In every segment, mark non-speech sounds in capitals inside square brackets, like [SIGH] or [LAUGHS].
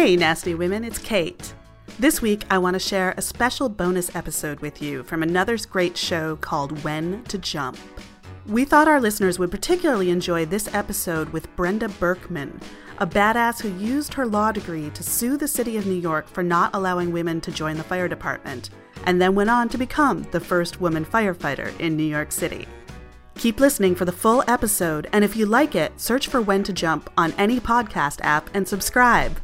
Hey, nasty women, it's Kate. This week, I want to share a special bonus episode with you from another great show called When to Jump. We thought our listeners would particularly enjoy this episode with Brenda Berkman, a badass who used her law degree to sue the city of New York for not allowing women to join the fire department, and then went on to become the first woman firefighter in New York City. Keep listening for the full episode, and if you like it, search for When to Jump on any podcast app and subscribe.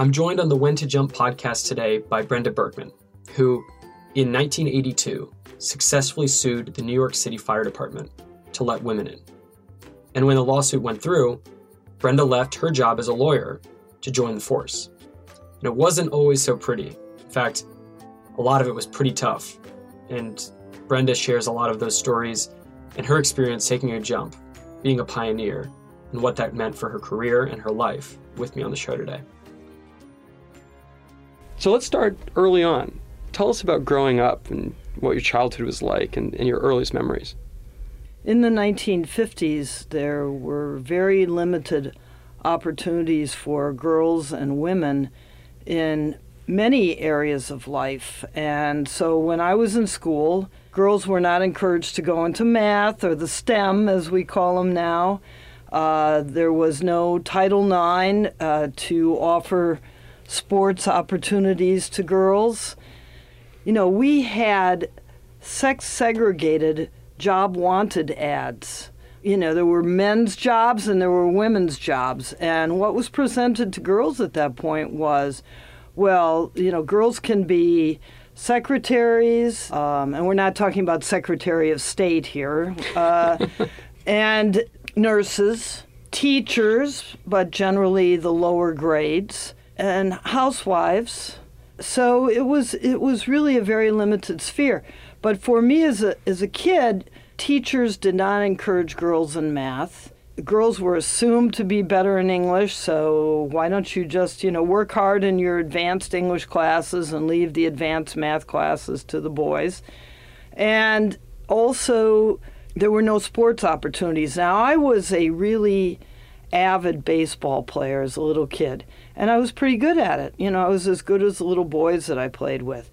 I'm joined on the When to Jump podcast today by Brenda Berkman, who, in 1982, successfully sued the New York City Fire Department to let women in. And when the lawsuit went through, Brenda left her job as a lawyer to join the force. And it wasn't always so pretty. In fact, a lot of it was pretty tough. And Brenda shares a lot of those stories and her experience taking a jump, being a pioneer, and what that meant for her career and her life with me on the show today. So let's start early on. Tell us about growing up and what your childhood was like and, and your earliest memories. In the 1950s, there were very limited opportunities for girls and women in many areas of life. And so when I was in school, girls were not encouraged to go into math or the STEM, as we call them now. Uh, there was no Title IX uh, to offer sports opportunities to girls. You know, we had sex segregated job wanted ads. You know, there were men's jobs and there were women's jobs. And what was presented to girls at that point was well, you know, girls can be secretaries, um, and we're not talking about Secretary of State here, uh, [LAUGHS] and nurses, teachers, but generally the lower grades and housewives. So it was it was really a very limited sphere. But for me as a as a kid, teachers did not encourage girls in math. Girls were assumed to be better in English, so why don't you just, you know, work hard in your advanced English classes and leave the advanced math classes to the boys. And also there were no sports opportunities. Now I was a really avid baseball player as a little kid and I was pretty good at it. You know, I was as good as the little boys that I played with.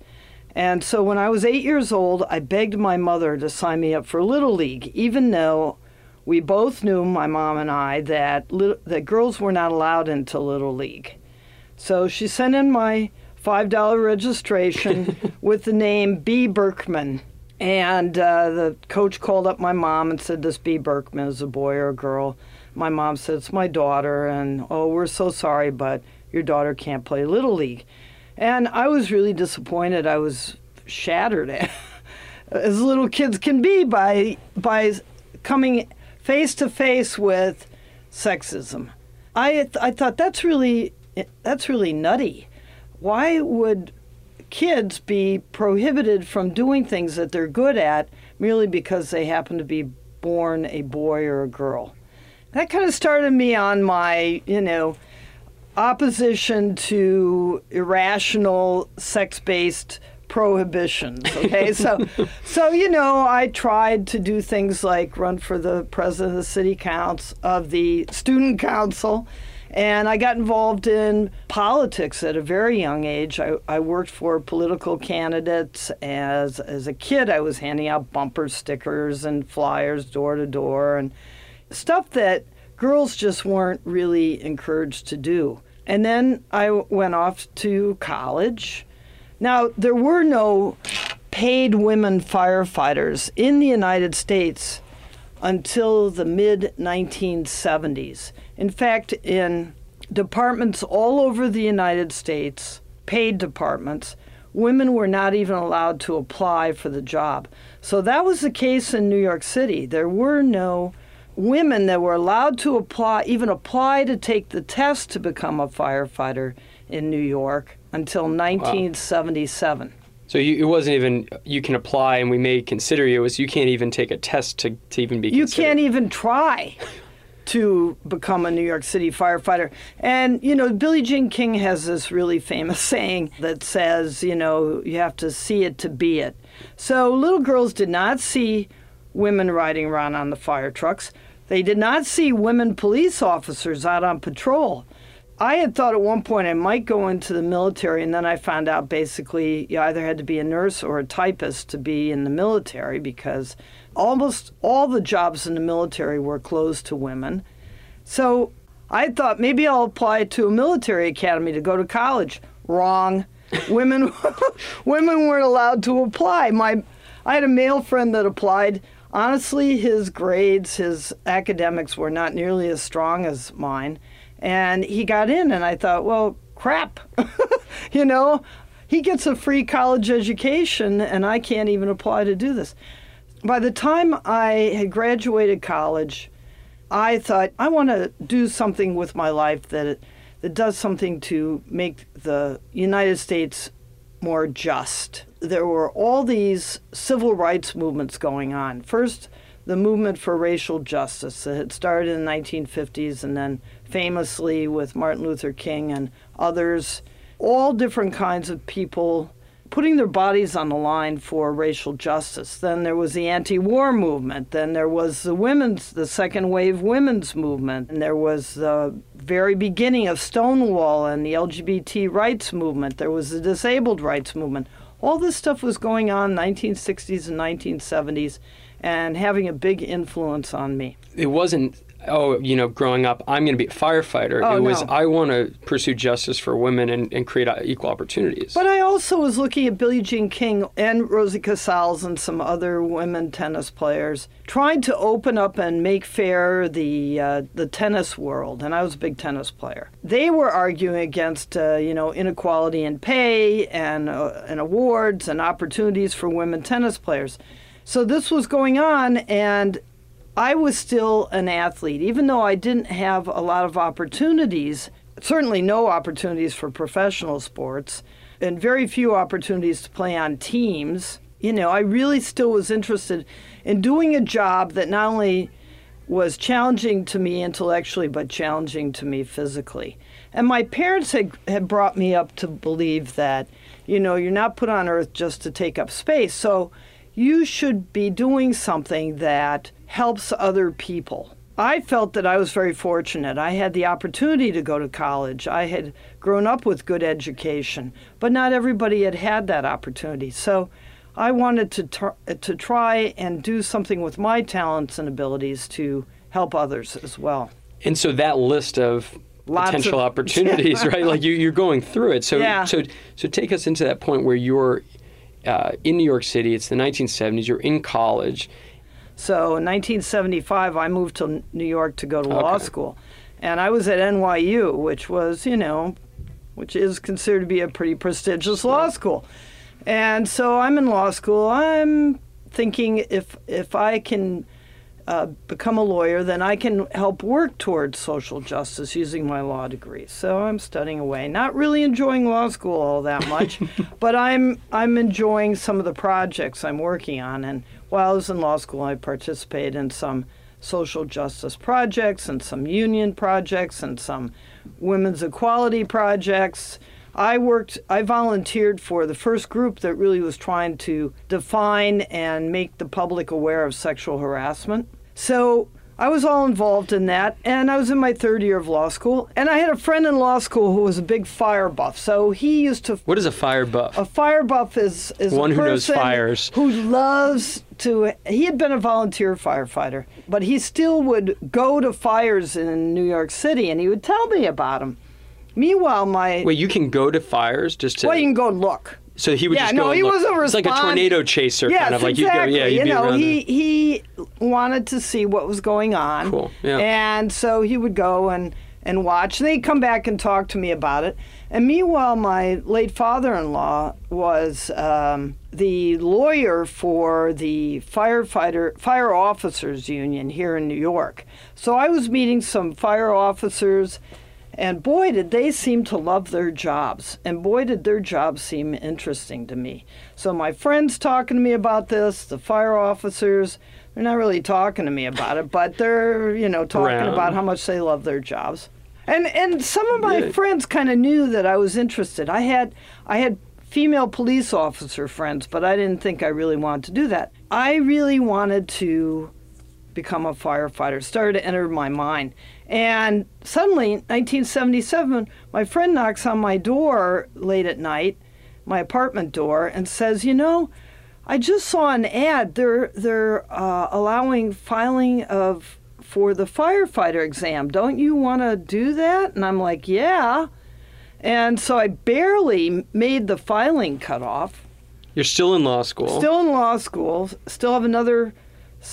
And so when I was eight years old, I begged my mother to sign me up for Little League, even though we both knew, my mom and I, that, that girls were not allowed into Little League. So she sent in my $5 registration [LAUGHS] with the name B. Berkman. And uh, the coach called up my mom and said, This B. Berkman is a boy or a girl. My mom said, It's my daughter. And, oh, we're so sorry, but your daughter can't play Little League. And I was really disappointed. I was shattered, [LAUGHS] as little kids can be, by, by coming face to face with sexism. I, I thought that's really, that's really nutty. Why would kids be prohibited from doing things that they're good at merely because they happen to be born a boy or a girl? That kind of started me on my, you know, opposition to irrational sex-based prohibitions okay? [LAUGHS] So so you know i tried to do things like run for the president of the city council of the student council and i got involved in politics at a very young age. I, I worked for political candidates as as a kid. I was handing out bumper stickers and flyers door to door and stuff that girls just weren't really encouraged to do and then I went off to college. Now, there were no paid women firefighters in the United States until the mid 1970s. In fact, in departments all over the United States, paid departments, women were not even allowed to apply for the job. So that was the case in New York City. There were no women that were allowed to apply, even apply to take the test to become a firefighter in New York until 1977. Wow. So you, it wasn't even you can apply and we may consider you. It was you can't even take a test to, to even be. You can't even try. to become a New York City firefighter. And, you know, Billie Jean King has this really famous [LAUGHS] saying that says, you know, you have to see it to be it. So little girls did not see women riding around on the fire trucks. They did not see women police officers out on patrol. I had thought at one point I might go into the military, and then I found out basically you either had to be a nurse or a typist to be in the military because almost all the jobs in the military were closed to women. So I thought maybe I'll apply to a military academy to go to college. Wrong. [LAUGHS] women [LAUGHS] women weren't allowed to apply. My I had a male friend that applied. Honestly, his grades, his academics were not nearly as strong as mine. And he got in, and I thought, well, crap. [LAUGHS] you know, he gets a free college education, and I can't even apply to do this. By the time I had graduated college, I thought, I want to do something with my life that, it, that does something to make the United States more just. There were all these civil rights movements going on. First, the movement for racial justice that had started in the 1950s and then famously with Martin Luther King and others, all different kinds of people putting their bodies on the line for racial justice. Then there was the anti-war movement. Then there was the women's, the second wave women's movement. And there was the very beginning of Stonewall and the LGBT rights movement. There was the disabled rights movement. All this stuff was going on 1960s and 1970s and having a big influence on me. It wasn't oh, you know, growing up, I'm going to be a firefighter. Oh, it was, no. I want to pursue justice for women and, and create uh, equal opportunities. But I also was looking at Billie Jean King and Rosie Casals and some other women tennis players trying to open up and make fair the uh, the tennis world. And I was a big tennis player. They were arguing against uh, you know inequality in pay and uh, and awards and opportunities for women tennis players. So this was going on, and I was still an athlete, even though I didn't have a lot of opportunities, certainly no opportunities for professional sports, and very few opportunities to play on teams. You know, I really still was interested in doing a job that not only was challenging to me intellectually, but challenging to me physically. And my parents had, had brought me up to believe that, you know, you're not put on earth just to take up space. So you should be doing something that helps other people. I felt that I was very fortunate. I had the opportunity to go to college. I had grown up with good education, but not everybody had had that opportunity. So I wanted to tr- to try and do something with my talents and abilities to help others as well. And so that list of Lots potential [LAUGHS] of- opportunities, right? Like you, you're going through it. So, Yeah. so, so take us into that point where you're uh, in New York City. It's the 1970s. You're in college. So in 1975, I moved to New York to go to law school. And I was at NYU, which was, you know, which is considered to be a pretty prestigious law school. And so I'm in law school. I'm thinking if if I can uh, become a lawyer, then I can help work towards social justice using my law degree. So I'm studying away, not really enjoying law school all that much, [LAUGHS] but I'm I'm enjoying some of the projects I'm working on. And while I was in law school, I participated in some social justice projects and some union projects and some women's equality projects. I worked, I volunteered for the first group that really was trying to define and make the public aware of sexual harassment. So I was all involved in that, and I was in my third year of law school. And I had a friend in law school who was a big fire buff. So he used to. What is a fire buff? A fire buff is, is One a who knows fires. Who loves to. He had been a volunteer firefighter, but he still would go to fires in New York City, and he would tell me about them. Meanwhile, my Wait, you can go to fires just to. well, you can go look. So he would yeah, just no, go. and he look. wasn't It's like a tornado chaser, Yes, kind of like exactly. you'd go. Yeah, you'd you know, he the- he wanted to see what was going on. Cool, yeah. And so he would go and and watch. And they'd come back and talk to me about it. And meanwhile, my late father-in-law was um, the lawyer for the firefighter fire officers union here in New York. So I was meeting some fire officers. And boy, did they seem to love their jobs. And boy, did their jobs seem interesting to me. So my friends talking to me about this, the fire officers, they're not really talking to me about it, but they're, you know, talking about how much they love their jobs. And and some of my Yeah. friends kind of knew that I was interested. I had I had female police officer friends, but I didn't think I really wanted to do that. I really wanted to become a firefighter. Started to enter my mind. And suddenly, 1977, my friend knocks on my door late at night, my apartment door, and says, "You know, I just saw an ad. They're they're uh, allowing filing of for the firefighter exam. Don't you want to do that?" And I'm like, "Yeah." And so I barely made the filing cutoff. You're still in law school. Still in law school, still have another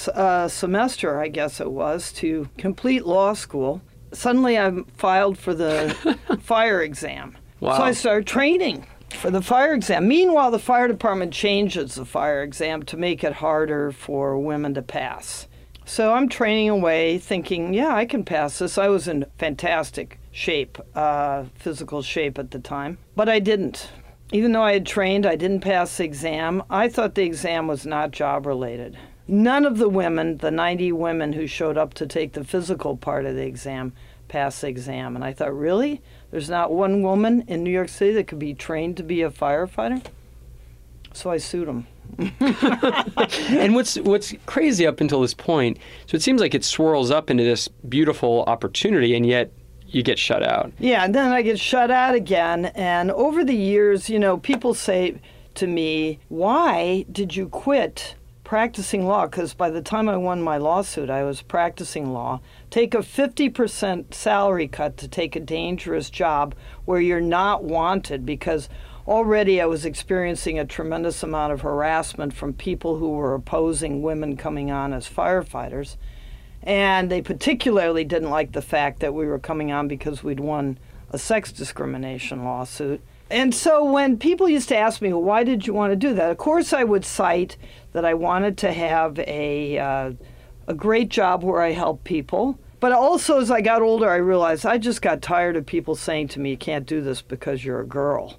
uh, semester, I guess it was, to complete law school. Suddenly I'm filed for the [LAUGHS] fire exam. Wow. So I started training for the fire exam. Meanwhile, the fire department changes the fire exam to make it harder for women to pass. So I'm training away, thinking, yeah, I can pass this. I was in fantastic shape, uh, physical shape at the time, but I didn't. Even though I had trained, I didn't pass the exam. I thought the exam was not job related. None of the women, the 90 women who showed up to take the physical part of the exam, passed the exam. And I thought, really? There's not one woman in New York City that could be trained to be a firefighter? So I sued them. [LAUGHS] and what's what's crazy up until this point, so it seems like it swirls up into this beautiful opportunity, and yet you get shut out. Yeah, and then I get shut out again. And over the years, you know, people say to me, Why did you quit practicing law? Because by the time I won my lawsuit, I was practicing law. Take a 50% salary cut to take a dangerous job where you're not wanted because already I was experiencing a tremendous amount of harassment from people who were opposing women coming on as firefighters. And they particularly didn't like the fact that we were coming on because we'd won a sex discrimination lawsuit. And so when people used to ask me, well, why did you want to do that? Of course, I would cite that I wanted to have a, uh, a great job where I help people. But also, as I got older, I realized I just got tired of people saying to me, you can't do this because you're a girl.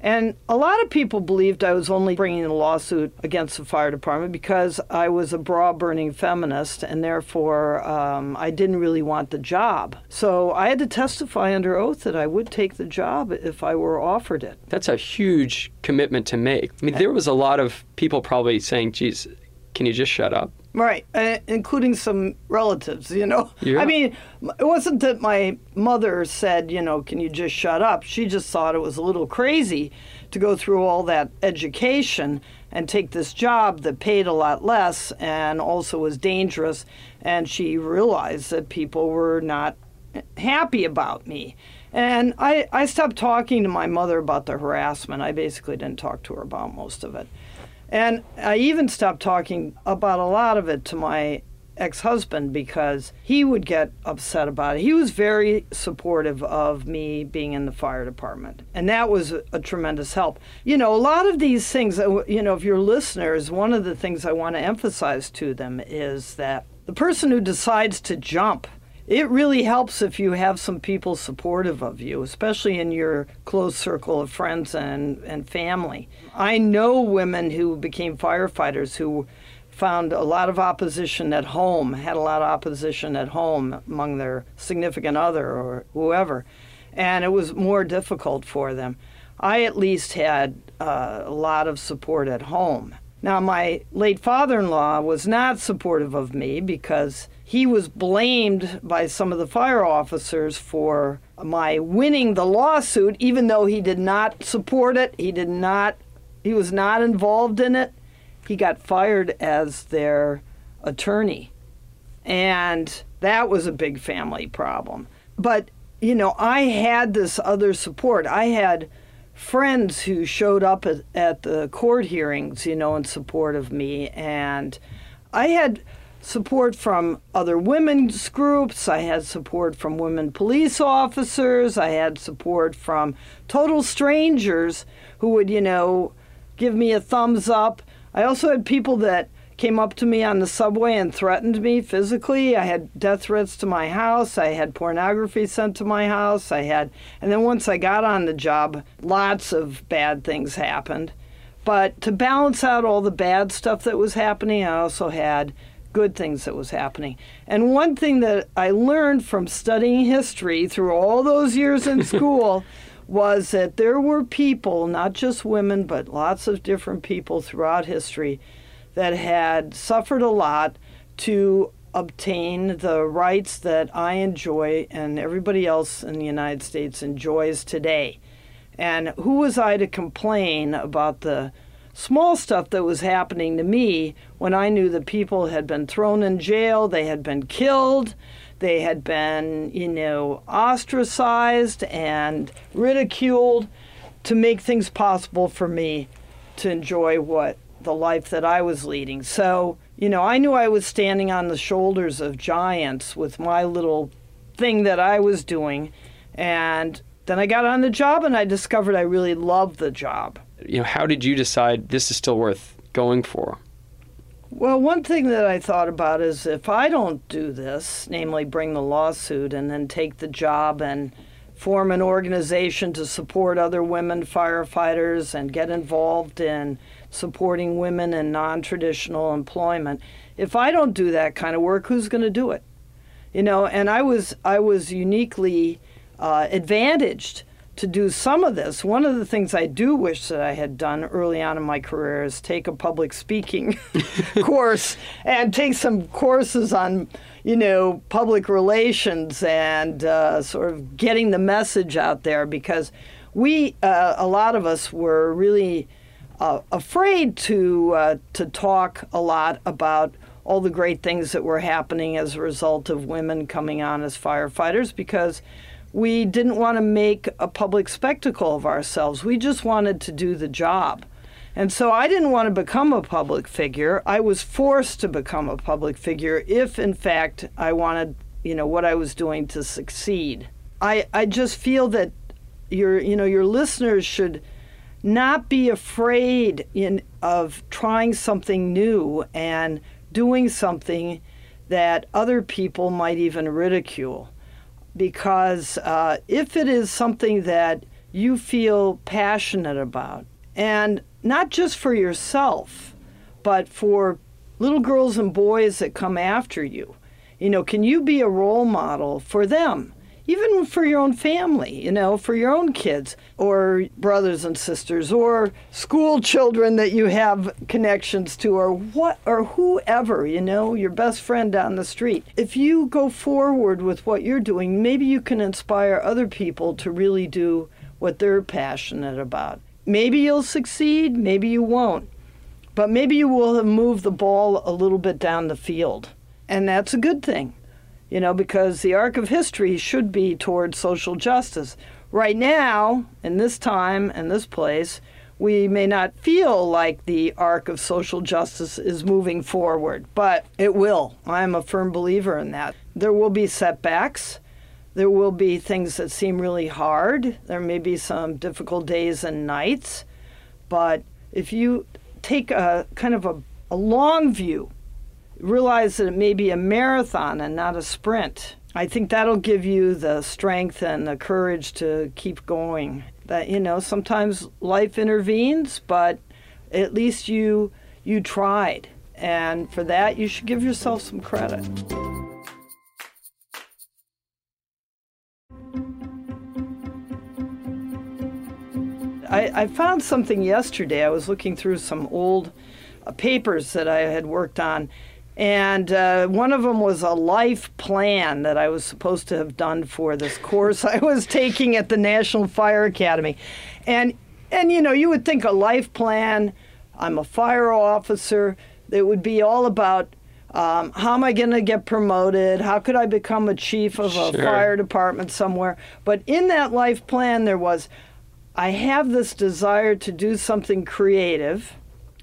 And a lot of people believed I was only bringing a lawsuit against the fire department because I was a bra burning feminist and therefore um, I didn't really want the job. So I had to testify under oath that I would take the job if I were offered it. That's a huge commitment to make. I mean, there was a lot of people probably saying, "Geez, can you just shut up?" Right, uh, including some relatives, you know. Yeah. I mean, it wasn't that my mother said, you know, can you just shut up? She just thought it was a little crazy to go through all that education and take this job that paid a lot less and also was dangerous. And she realized that people were not happy about me. And I, I stopped talking to my mother about the harassment. I basically didn't talk to her about most of it. And I even stopped talking about a lot of it to my ex husband because he would get upset about it. He was very supportive of me being in the fire department. And that was a, tremendous help. You know, a lot of these things, you know, if your listeners, one of the things I want to emphasize to them is that the person who decides to jump, it really helps if you have some people supportive of you, especially in your close circle of friends and, and family. I know women who became firefighters who found a lot of opposition at home, had a lot of opposition at home among their significant other or whoever, and it was more difficult for them. I at least had uh, a lot of support at home. Now, my late father in law was not supportive of me because he was blamed by some of the fire officers for my winning the lawsuit, even though he did not support it. He did not, he was not involved in it. He got fired as their attorney. And that was a big family problem. But, you know, I had this other support. I had friends who showed up at, at the court hearings, you know, in support of me. And I had support from other women's groups. I had support from women police officers. I had support from total strangers who would, you know, give me a thumbs up. I also had people that came up to me on the subway and threatened me physically. I had death threats to my house. I had pornography sent to my house. I had, and then once I got on the job, lots of bad things happened. But to balance out all the bad stuff that was happening, I also had good things that was happening. And one thing that I learned from studying history through all those years in [LAUGHS] school was that there were people, not just women, but lots of different people throughout history that had suffered a lot to obtain the rights that I enjoy and everybody else in the United States enjoys today. And who was I to complain about the small stuff that was happening to me when I knew that people had been thrown in jail, they had been killed, they had been, you know, ostracized and ridiculed to make things possible for me to enjoy what the life that I was leading. So, you know, I knew I was standing on the shoulders of giants with my little thing that I was doing. And then I got on the job and I discovered I really loved the job. You know, how did you decide this is still worth going for? Well, one thing that I thought about is if I don't do this, namely bring the lawsuit and then take the job and form an organization to support other women firefighters and get involved in supporting women in non traditional employment. If I don't do that kind of work, who's going to do it? You know, and I was I was uniquely uh, advantaged to do some of this. One of the things I do wish that I had done early on in my career is take a public speaking [LAUGHS] course and take some courses on, you know, public relations and uh, sort of getting the message out there because we, uh, a lot of us, were really uh, afraid to uh, to talk a lot about all the great things that were happening as a result of women coming on as firefighters because we didn't want to make a public spectacle of ourselves. We just wanted to do the job. And so I didn't want to become a public figure. I was forced to become a public figure if, in fact, I wanted, you know, what I was doing to succeed. I, I just feel that your, you know, your listeners should not be afraid in, of trying something new and doing something that other people might even ridicule. Because uh, if it is something that you feel passionate about, and not just for yourself, but for little girls and boys that come after you, you know, can you be a role model for them? Even for your own family, you know, for your own kids or brothers and sisters or school children that you have connections to or what or whoever, you know, your best friend down the street. If you go forward with what you're doing, maybe you can inspire other people to really do what they're passionate about. Maybe you'll succeed, maybe you won't. But maybe you will have moved the ball a little bit down the field. And that's a good thing you know, because the arc of history should be towards social justice. Right now, in this time and this place, we may not feel like the arc of social justice is moving forward, but it will. I'm a firm believer in that. There will be setbacks. There will be things that seem really hard. There may be some difficult days and nights. But if you take a kind of a, a long view realize that it may be a marathon and not a sprint. I think that'll give you the strength and the courage to keep going. That you know, sometimes life intervenes, but at least you you tried. And for that, you should give yourself some credit. I, I found something yesterday. I was looking through some old papers that I had worked on, and uh, one of them was a life plan that I was supposed to have done for this course I was taking at the National Fire Academy. And, and you know, you would think a life plan, I'm a fire officer, it would be all about um, how am I going to get promoted? How could I become a chief of a sure. fire department somewhere? But in that life plan, there was I have this desire to do something creative,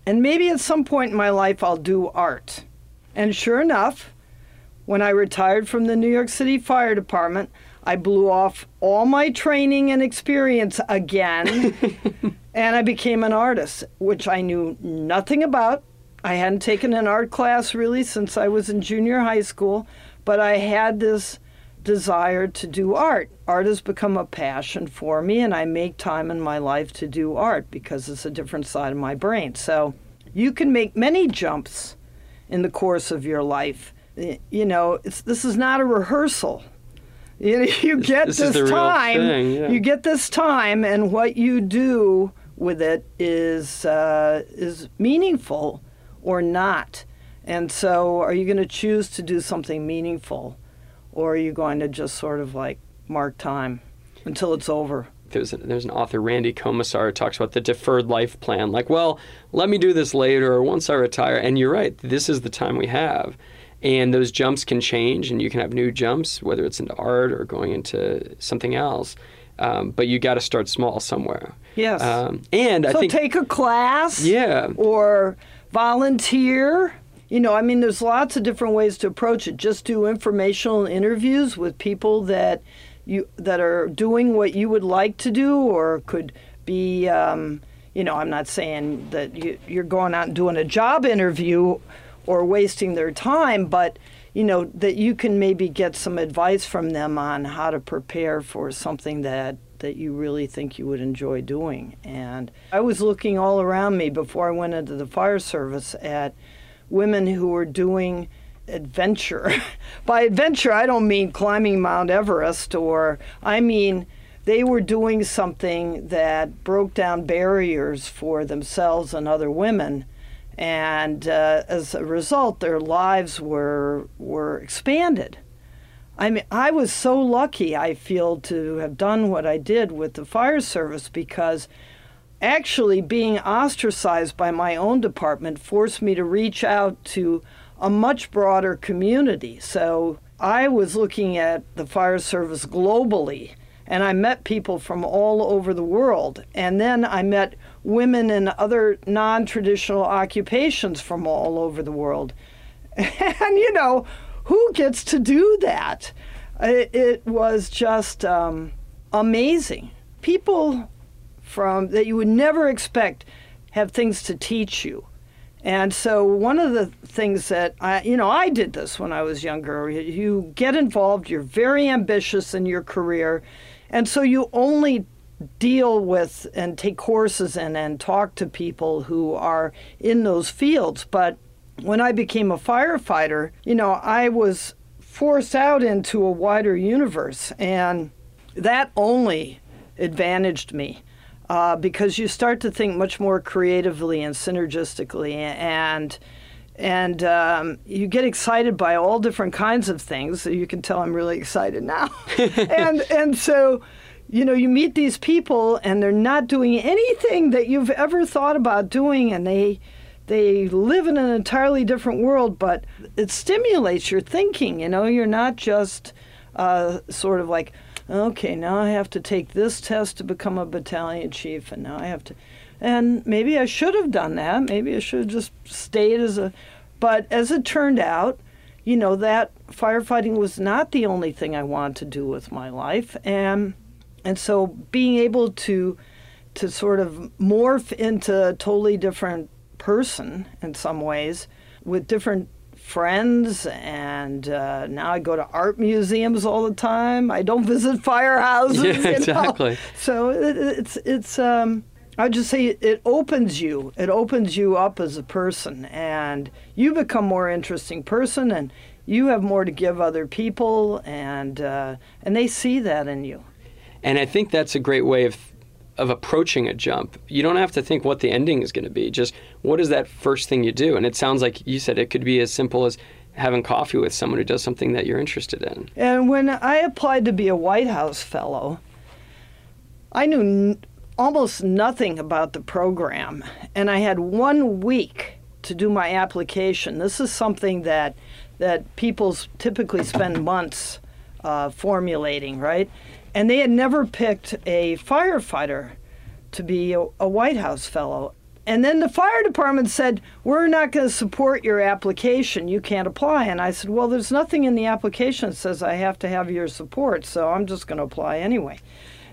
and maybe at some point in my life, I'll do art. And sure enough, when I retired from the New York City Fire Department, I blew off all my training and experience again, [LAUGHS] and I became an artist, which I knew nothing about. I hadn't taken an art class really since I was in junior high school, but I had this desire to do art. Art has become a passion for me, and I make time in my life to do art because it's a different side of my brain. So you can make many jumps in the course of your life. You know, this is not a rehearsal. You, [LAUGHS] you get this, this, time. Thing, yeah. You get this time, and what you do with it is uh, is meaningful or not. And so, are you going to choose to do something meaningful, or are you going to just sort of like mark time until it's over? There's, there's an author, Randy Komisar, talks about the deferred life plan. Like, well, let me do this later or once I retire. And you're right, this is the time we have. And those jumps can change, and you can have new jumps, whether it's into art or going into something else. Um, but you got to start small somewhere. Yes. Um, and so I think take a class. Yeah. Or volunteer. You know, I mean, there's lots of different ways to approach it. Just do informational interviews with people that you that are doing what you would like to do, or could be. Um, you know, I'm not saying that you, you're going out and doing a job interview or wasting their time, but you know that you can maybe get some advice from them on how to prepare for something that that you really think you would enjoy doing. And I was looking all around me before I went into the fire service at women who were doing adventure. [LAUGHS] By adventure, I don't mean climbing Mount Everest, or I mean they were doing something that broke down barriers for themselves and other women. And uh, as a result, their lives were were expanded. I mean, I was so lucky. I feel to have done what I did with the fire service because actually being ostracized by my own department forced me to reach out to a much broader community. So I was looking at the fire service globally, and I met people from all over the world. And then I met women in other non traditional occupations from all over the world. [LAUGHS] And, you know, who gets to do that? It, it was just um, amazing. People from that you would never expect have things to teach you. And so one of the things that I, you know, I did this when I was younger. You get involved, you're very ambitious in your career, and so you only deal with and take courses and and talk to people who are in those fields. But when I became a firefighter, you know, I was forced out into a wider universe, and that only advantaged me uh, because you start to think much more creatively and synergistically, and and um, you get excited by all different kinds of things. So you can tell I'm really excited now, [LAUGHS] and and so. You know, you meet these people and they're not doing anything that you've ever thought about doing, and they they live in an entirely different world, but it stimulates your thinking. You know, you're not just uh, sort of like, okay, now I have to take this test to become a battalion chief, and now I have to. And maybe I should have done that. Maybe I should have just stayed as a. But as it turned out, you know, that firefighting was not the only thing I wanted to do with my life. And, and so being able to, to sort of morph into a totally different person in some ways with different friends and uh, now I go to art museums all the time. I don't visit [LAUGHS] firehouses. Yeah, exactly. Know? So it, it's it's um, I just say it opens you. It opens you up as a person, and you become more interesting person, and you have more to give other people, and uh, and they see that in you. And I think that's a great way of of approaching a jump. You don't have to think what the ending is going to be. Just what is that first thing you do? And it sounds like you said it could be as simple as having coffee with someone who does something that you're interested in. And when I applied to be a White House fellow, I knew n- almost nothing about the program, and I had one week to do my application. This is something that that people typically spend months uh, formulating, right? And they had never picked a firefighter to be a, a White House fellow. And then the fire department said, We're not going to support your application. You can't apply. And I said, Well, there's nothing in the application that says I have to have your support, so I'm just going to apply anyway. [LAUGHS]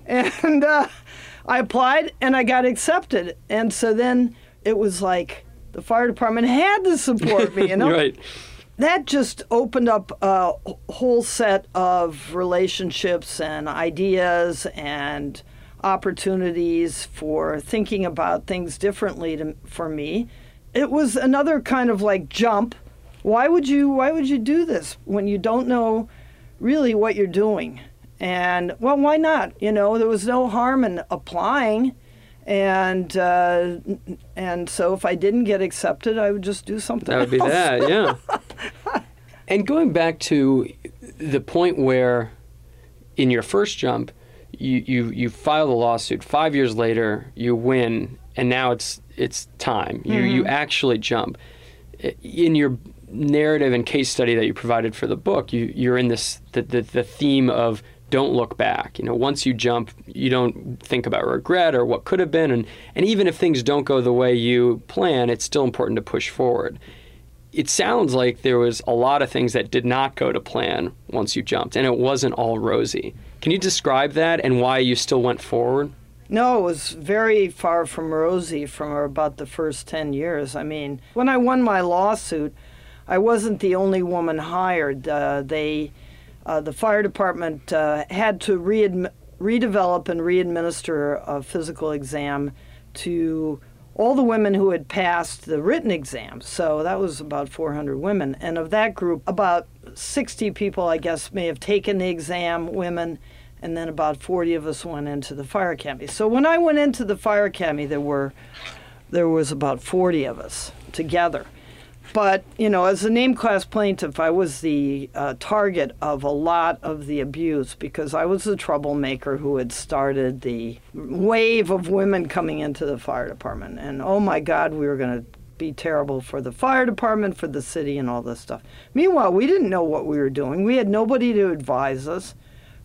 And uh, I applied and I got accepted. And so then it was like the fire department had to support me, you [LAUGHS] know? right. That just opened up a whole set of relationships and ideas and opportunities for thinking about things differently to, for me. It was another kind of like jump why would you why would you do this when you don't know really what you're doing? And well, why not? You know, there was no harm in applying, and uh, and so if I didn't get accepted, I would just do something. That would be else. that, yeah. [LAUGHS] and going back to the point where, in your first jump, you you you file the lawsuit. Five years later, you win, and now it's it's time. You you mm-hmm. actually jump. In your narrative and case study that you provided for the book, you you're in this the the, the theme of don't look back. You know, once you jump, you don't think about regret or what could have been, and and even if things don't go the way you plan, it's still important to push forward. It sounds like there was a lot of things that did not go to plan once you jumped, and it wasn't all rosy. Can you describe that and why you still went forward? No, it was very far from rosy from about the first 10 years. I mean, when I won my lawsuit, I wasn't the only woman hired. Uh, they, uh, the fire department uh, had to readm- redevelop and re-administer a physical exam to all the women who had passed the written exam. So that was about 400 women. And of that group, about 60 people, I guess, may have taken the exam, women, and then about 40 of us went into the fire academy. So when I went into the fire academy, there were there was about 40 of us together. But you know, as a name class plaintiff, I was the uh, target of a lot of the abuse because I was the troublemaker who had started the wave of women coming into the fire department. And oh my God, we were going to be terrible for the fire department, for the city, and all this stuff. Meanwhile, we didn't know what we were doing. We had nobody to advise us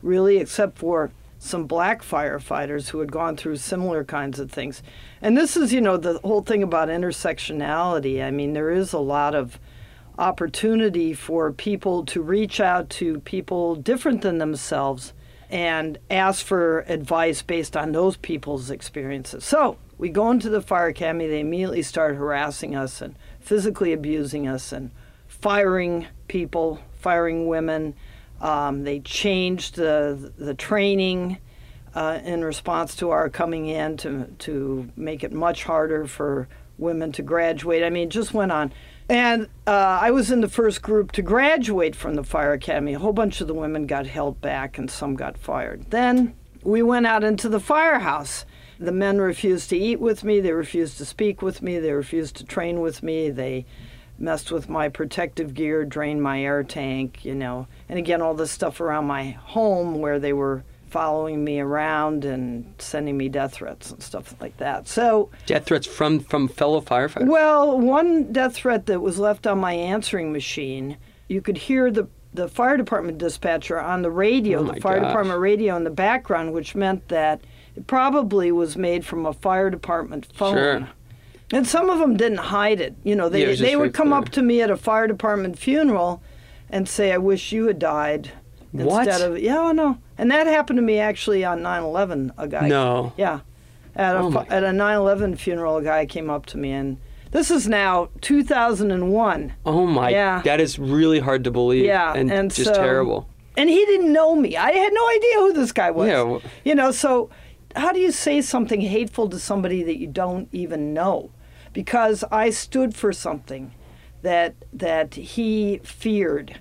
really, except for some black firefighters who had gone through similar kinds of things. And this is, you know, the whole thing about intersectionality. I mean, there is a lot of opportunity for people to reach out to people different than themselves and ask for advice based on those people's experiences. So we go into the fire academy, they immediately start harassing us and physically abusing us and firing people, firing women. Um, they changed the the training uh, in response to our coming in to to make it much harder for women to graduate. I mean, just went on. And uh, I was in the first group to graduate from the fire academy. A whole bunch of the women got held back, and some got fired. Then we went out into the firehouse. The men refused to eat with me. They refused to speak with me. They refused to train with me. They messed with my protective gear, drained my air tank, you know. And again, all this stuff around my home where they were following me around and sending me death threats and stuff like that. So, Death threats from from fellow firefighters. well, one death threat that was left on my answering machine, you could hear the the fire department dispatcher on the radio, Oh the fire gosh. department radio in the background, which meant that it probably was made from a fire department phone. Sure. And some of them didn't hide it. You know, they just they would come there. up to me at a fire department funeral and say, "I wish you had died." What? Instead of yeah, I know. And that happened to me actually on 9/11. A guy. No. Yeah. At a Oh at a 9/11 funeral, a guy came up to me and this is now 2001. Oh my! Yeah. That is really hard to believe. Yeah, and, and just so- terrible. And he didn't know me. I had no idea who this guy was. Yeah, You know, so how do you say something hateful to somebody that you don't even know? Because I stood for something that that he feared.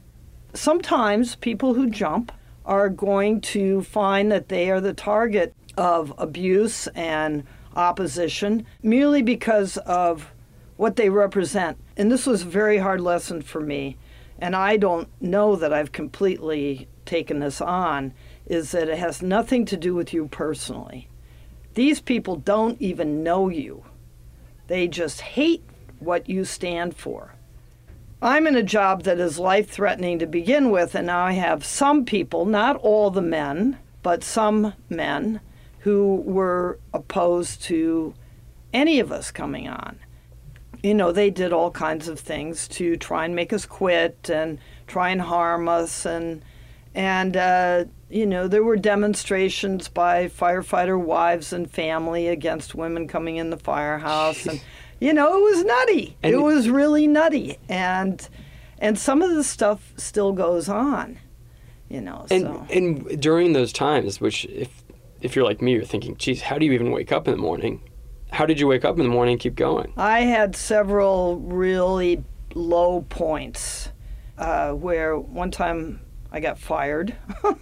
Sometimes people who jump are going to find that they are the target of abuse and opposition merely because of what they represent. And this was a very hard lesson for me. And I don't know that I've completely taken this on, is that it has nothing to do with you personally. These people don't even know you, they just hate what you stand for. I'm in a job that is life threatening to begin with, and now I have some people, not all the men, but some men who were opposed to any of us coming on. You know, they did all kinds of things to try and make us quit and try and harm us, and and uh, you know there were demonstrations by firefighter wives and family against women coming in the firehouse, and you know it was nutty. And- it was really nutty, and and some of the stuff still goes on. You know, And so and during those times, which if if you're like me, you're thinking, geez, how do you even wake up in the morning? How did you wake up in the morning and keep going? I had several really low points uh, where one time I got fired [LAUGHS]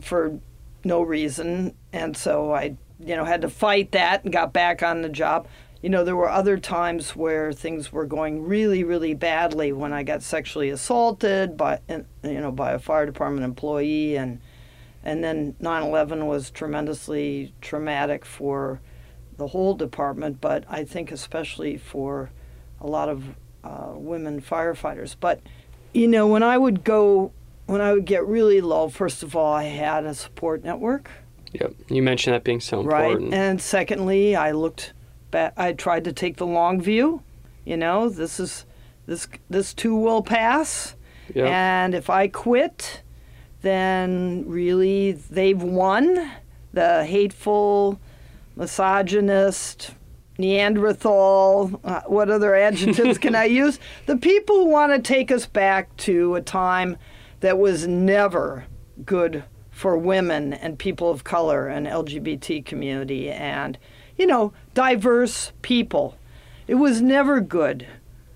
for no reason, and so I, you know, had to fight that and got back on the job. You know, there were other times where things were going really, really badly when I got sexually assaulted by, you know, by a fire department employee, and and then 9/11 was tremendously traumatic for the whole department, but I think especially for a lot of uh, women firefighters. But you know, when I would go, when I would get really low, first of all, I had a support network. Yep, you mentioned that being so important. Right, and secondly, I looked I tried to take the long view. You know, this is this this too will pass. Yep. And if I quit, then really they've won. The hateful, misogynist, Neanderthal, uh, what other adjectives can I [LAUGHS] use? The people who want to take us back to a time that was never good for women and people of color and LGBT community and, you know, diverse people. It was never good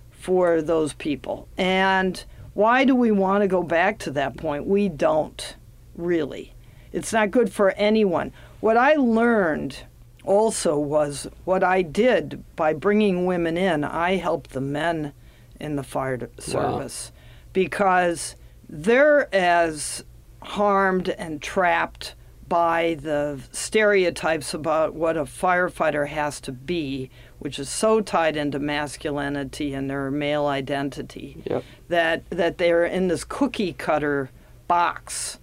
for those people. And why do we want to go back to that point? We don't, really. It's not good for anyone. What I learned also was what I did by bringing women in, I helped the men in the fire service wow. because they're as harmed and trapped by the stereotypes about what a firefighter has to be, which is so tied into masculinity and their male identity, yep. that that they're in this cookie cutter box.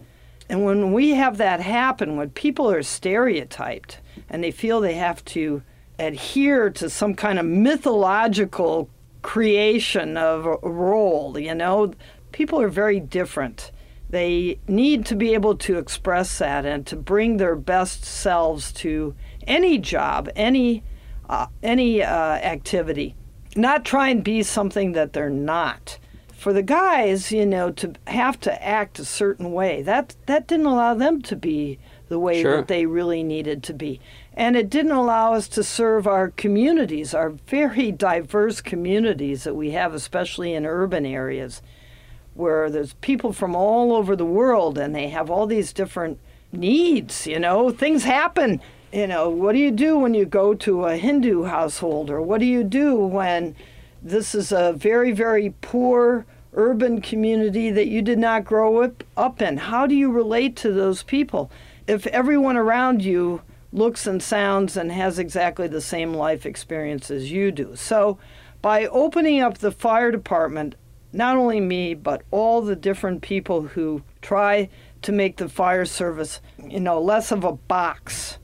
And when we have that happen, when people are stereotyped, and they feel they have to adhere to some kind of mythological creation of a role. You know, people are very different. They need to be able to express that and to bring their best selves to any job, any uh, any uh, activity. Not try and be something that they're not. For the guys, you know, to have to act a certain way, that that didn't allow them to be the way sure. that they really needed to be. And it didn't allow us to serve our communities, our very [LAUGHS] diverse communities that we have, especially in urban areas, where there's people from all over the world and they have all these different needs. You know, things happen. You know, what do you do when you go to a Hindu household? Or what do you do when this is a very, very poor urban community that you did not grow up, in? How do you relate to those people? if everyone around you looks and sounds and has exactly the same life experience as you do. So, by opening up the fire department, not only me, but all the different people who try to make the fire service, you know, less of a box,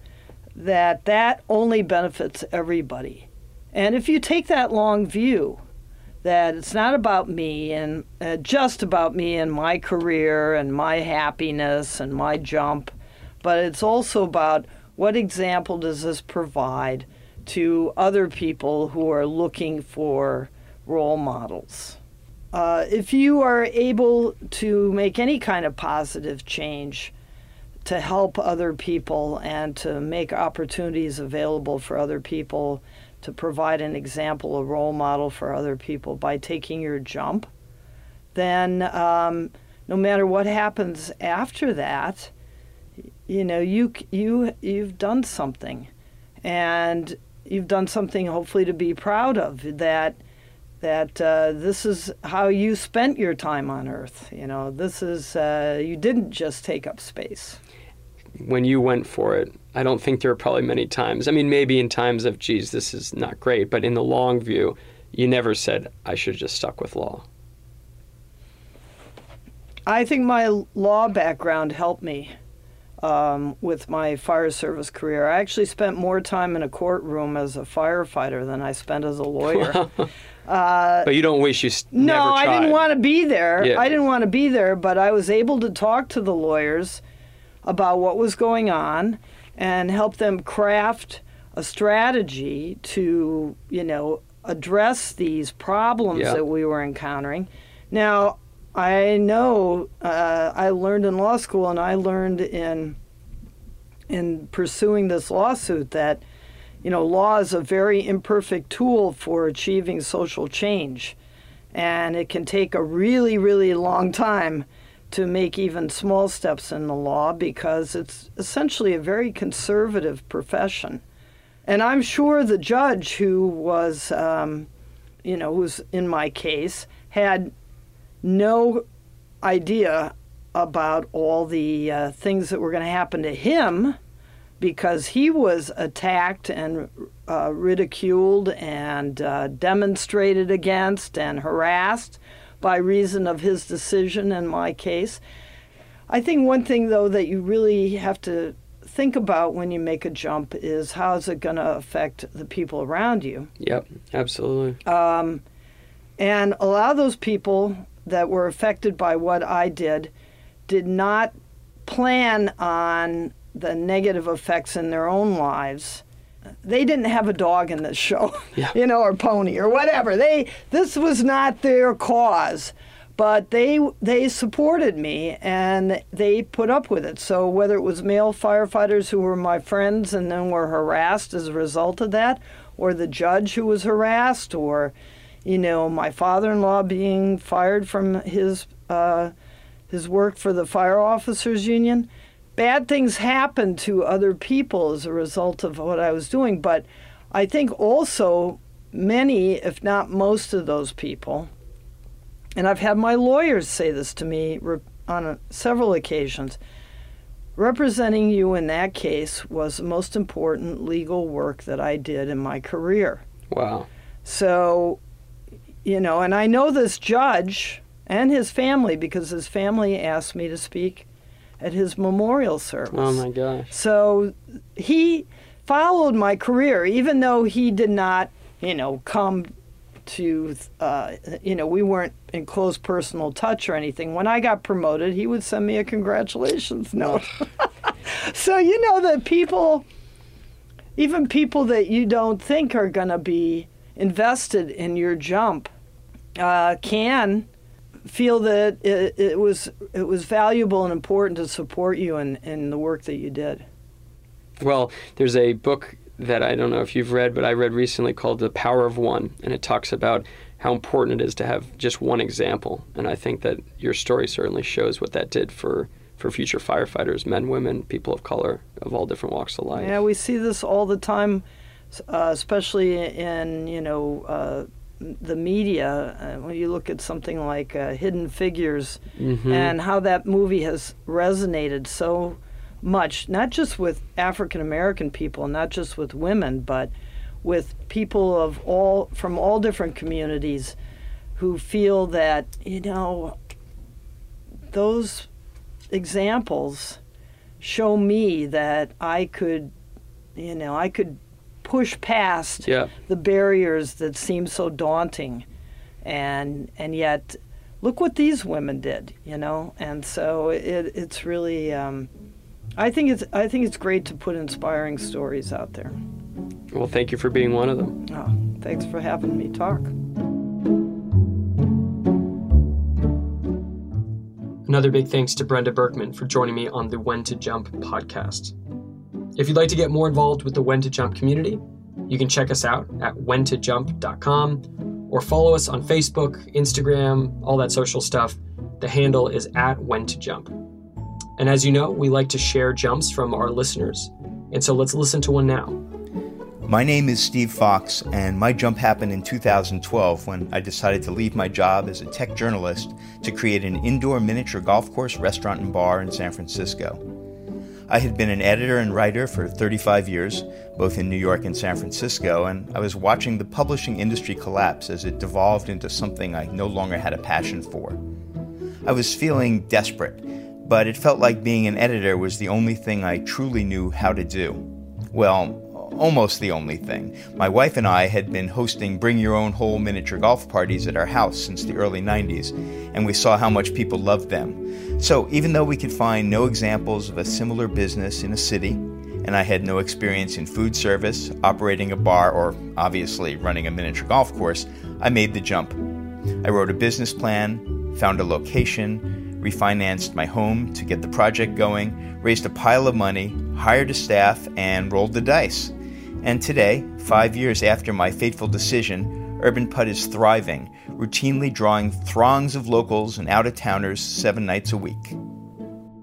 that that only benefits everybody. And if you take that long view, that it's not about me and uh, just about me and my career and my happiness and my jump, but it's also about what example does this provide to other people who are looking for role models. Uh, if you are able to make any kind of positive change to help other people and to make opportunities available for other people, to provide an example, a role model for other people by taking your jump, then um, no matter what happens after that, you know you you you've done something. And you've done something hopefully to be proud of that that uh, this is how you spent your time on earth you know this is uh, you didn't just take up space when you went for it i don't think there are probably many times i mean maybe in times of geez this is not great but in the long view you never said i should have just stuck with law i think my law background helped me um, with my fire service career. I actually spent more time in a courtroom as a firefighter than I spent as a lawyer. [LAUGHS] uh, but you don't wish you no, I didn't want to be there. Yeah. I didn't want to be there, but I was able to talk to the lawyers about what was going on and help them craft a strategy to, you know, address these problems yeah. that we were encountering. Now, I know uh, I learned in law school and I learned in in pursuing this lawsuit that you know law is a very imperfect tool for achieving social change And it can take a really, really long time to make even small steps in the law because it's essentially a very conservative profession. And I'm sure the judge who was, um, you know, who's in my case, had no idea about all the uh, things that were going to happen to him because he was attacked and uh, ridiculed and uh, demonstrated against and harassed by reason of his decision in my case. I think one thing, though, that you really have to think about when you make a jump is how is it going to affect the people around you? Yep, absolutely. Um, and a lot of those people that were affected by what I did did not plan on the negative effects in their own lives. They didn't have a dog in this show, [LAUGHS] yeah. you know, or pony or whatever. They this was not their cause, but they they supported me and they put up with it. So whether it was male firefighters who were my friends and then were harassed as a result of that, or the judge who was harassed, or you know, my father-in-law being fired from his uh, his work for the fire officers union. Bad things happened to other people as a result of what I was doing, but I think also many, if not most of those people, and I've had my lawyers say this to me on a, several occasions. Representing you in that case was the most important legal work that I did in my career. Wow. So, you know, and I know this judge and his family because his family asked me to speak at his memorial service. Oh my gosh. So he followed my career, even though he did not, you know, come to, uh, you know, we weren't in close personal touch or anything. When I got promoted, he would send me a congratulations note. [LAUGHS] so, you know, that people, even people that you don't think are going to be invested in your jump, uh, can feel that it, it, was it was valuable and important to support you in, in the work that you did. Well, there's a book that I don't know if you've read, but I read recently called The Power of One, and it talks about how important it is to have just one example. And I think that your story certainly shows what that did for for future firefighters, men, women, people of color, of all different walks of life. Yeah, we see this all the time, uh, especially in you know uh, the media, uh, when you look at something like uh, Hidden Figures mm-hmm. and how that movie has resonated so much, not just with African American people, not just with women, but with people of all from all different communities who feel that you know those examples show me that I could you know I could push past yeah. the barriers that seem so daunting, and and yet look what these women did, you know. And so it, it's really, um, I think it's I think it's great to put inspiring stories out there. Well, thank you for being one of them. Oh, thanks for having me talk. Another big thanks to Brenda Berkman for joining me on the When to Jump podcast. If you'd like to get more involved with the When to Jump community, you can check us out at whentojump.com or follow us on Facebook, Instagram, all that social stuff. The handle is at When to Jump. And as you know, we like to share jumps from our listeners. And so let's listen to one now. My name is Steve Fox, and my jump happened in 2012 when I decided to leave my job as a tech journalist to create an indoor miniature golf course, restaurant, and bar in San Francisco. I had been an editor and writer for 35 years, both in New York and San Francisco, and I was watching the publishing industry collapse as it devolved into something I no longer had a passion for. I was feeling desperate, but it felt like being an editor was the only thing I truly knew how to do. Well, almost the only thing. My wife and I had been hosting bring your own hole miniature golf parties at our house since the early 90s, and we saw how much people loved them. So, even though we could find no examples of a similar business in a city, and I had no experience in food service, operating a bar, or obviously running a miniature golf course, I made the jump. I wrote a business plan, found a location, refinanced my home to get the project going, raised a pile of money, hired a staff, and rolled the dice. And today, five years after my fateful decision, Urban Putt is thriving, routinely drawing throngs of locals and out of towners seven nights a week.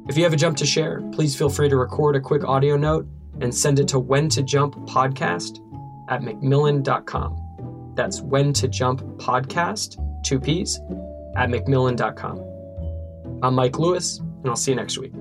If you have a jump to share, please feel free to record a quick audio note and send it to when to jump podcast at macmillan.com. That's when to jump podcast, two P's, at macmillan.com. I'm Mike Lewis, and I'll see you next week.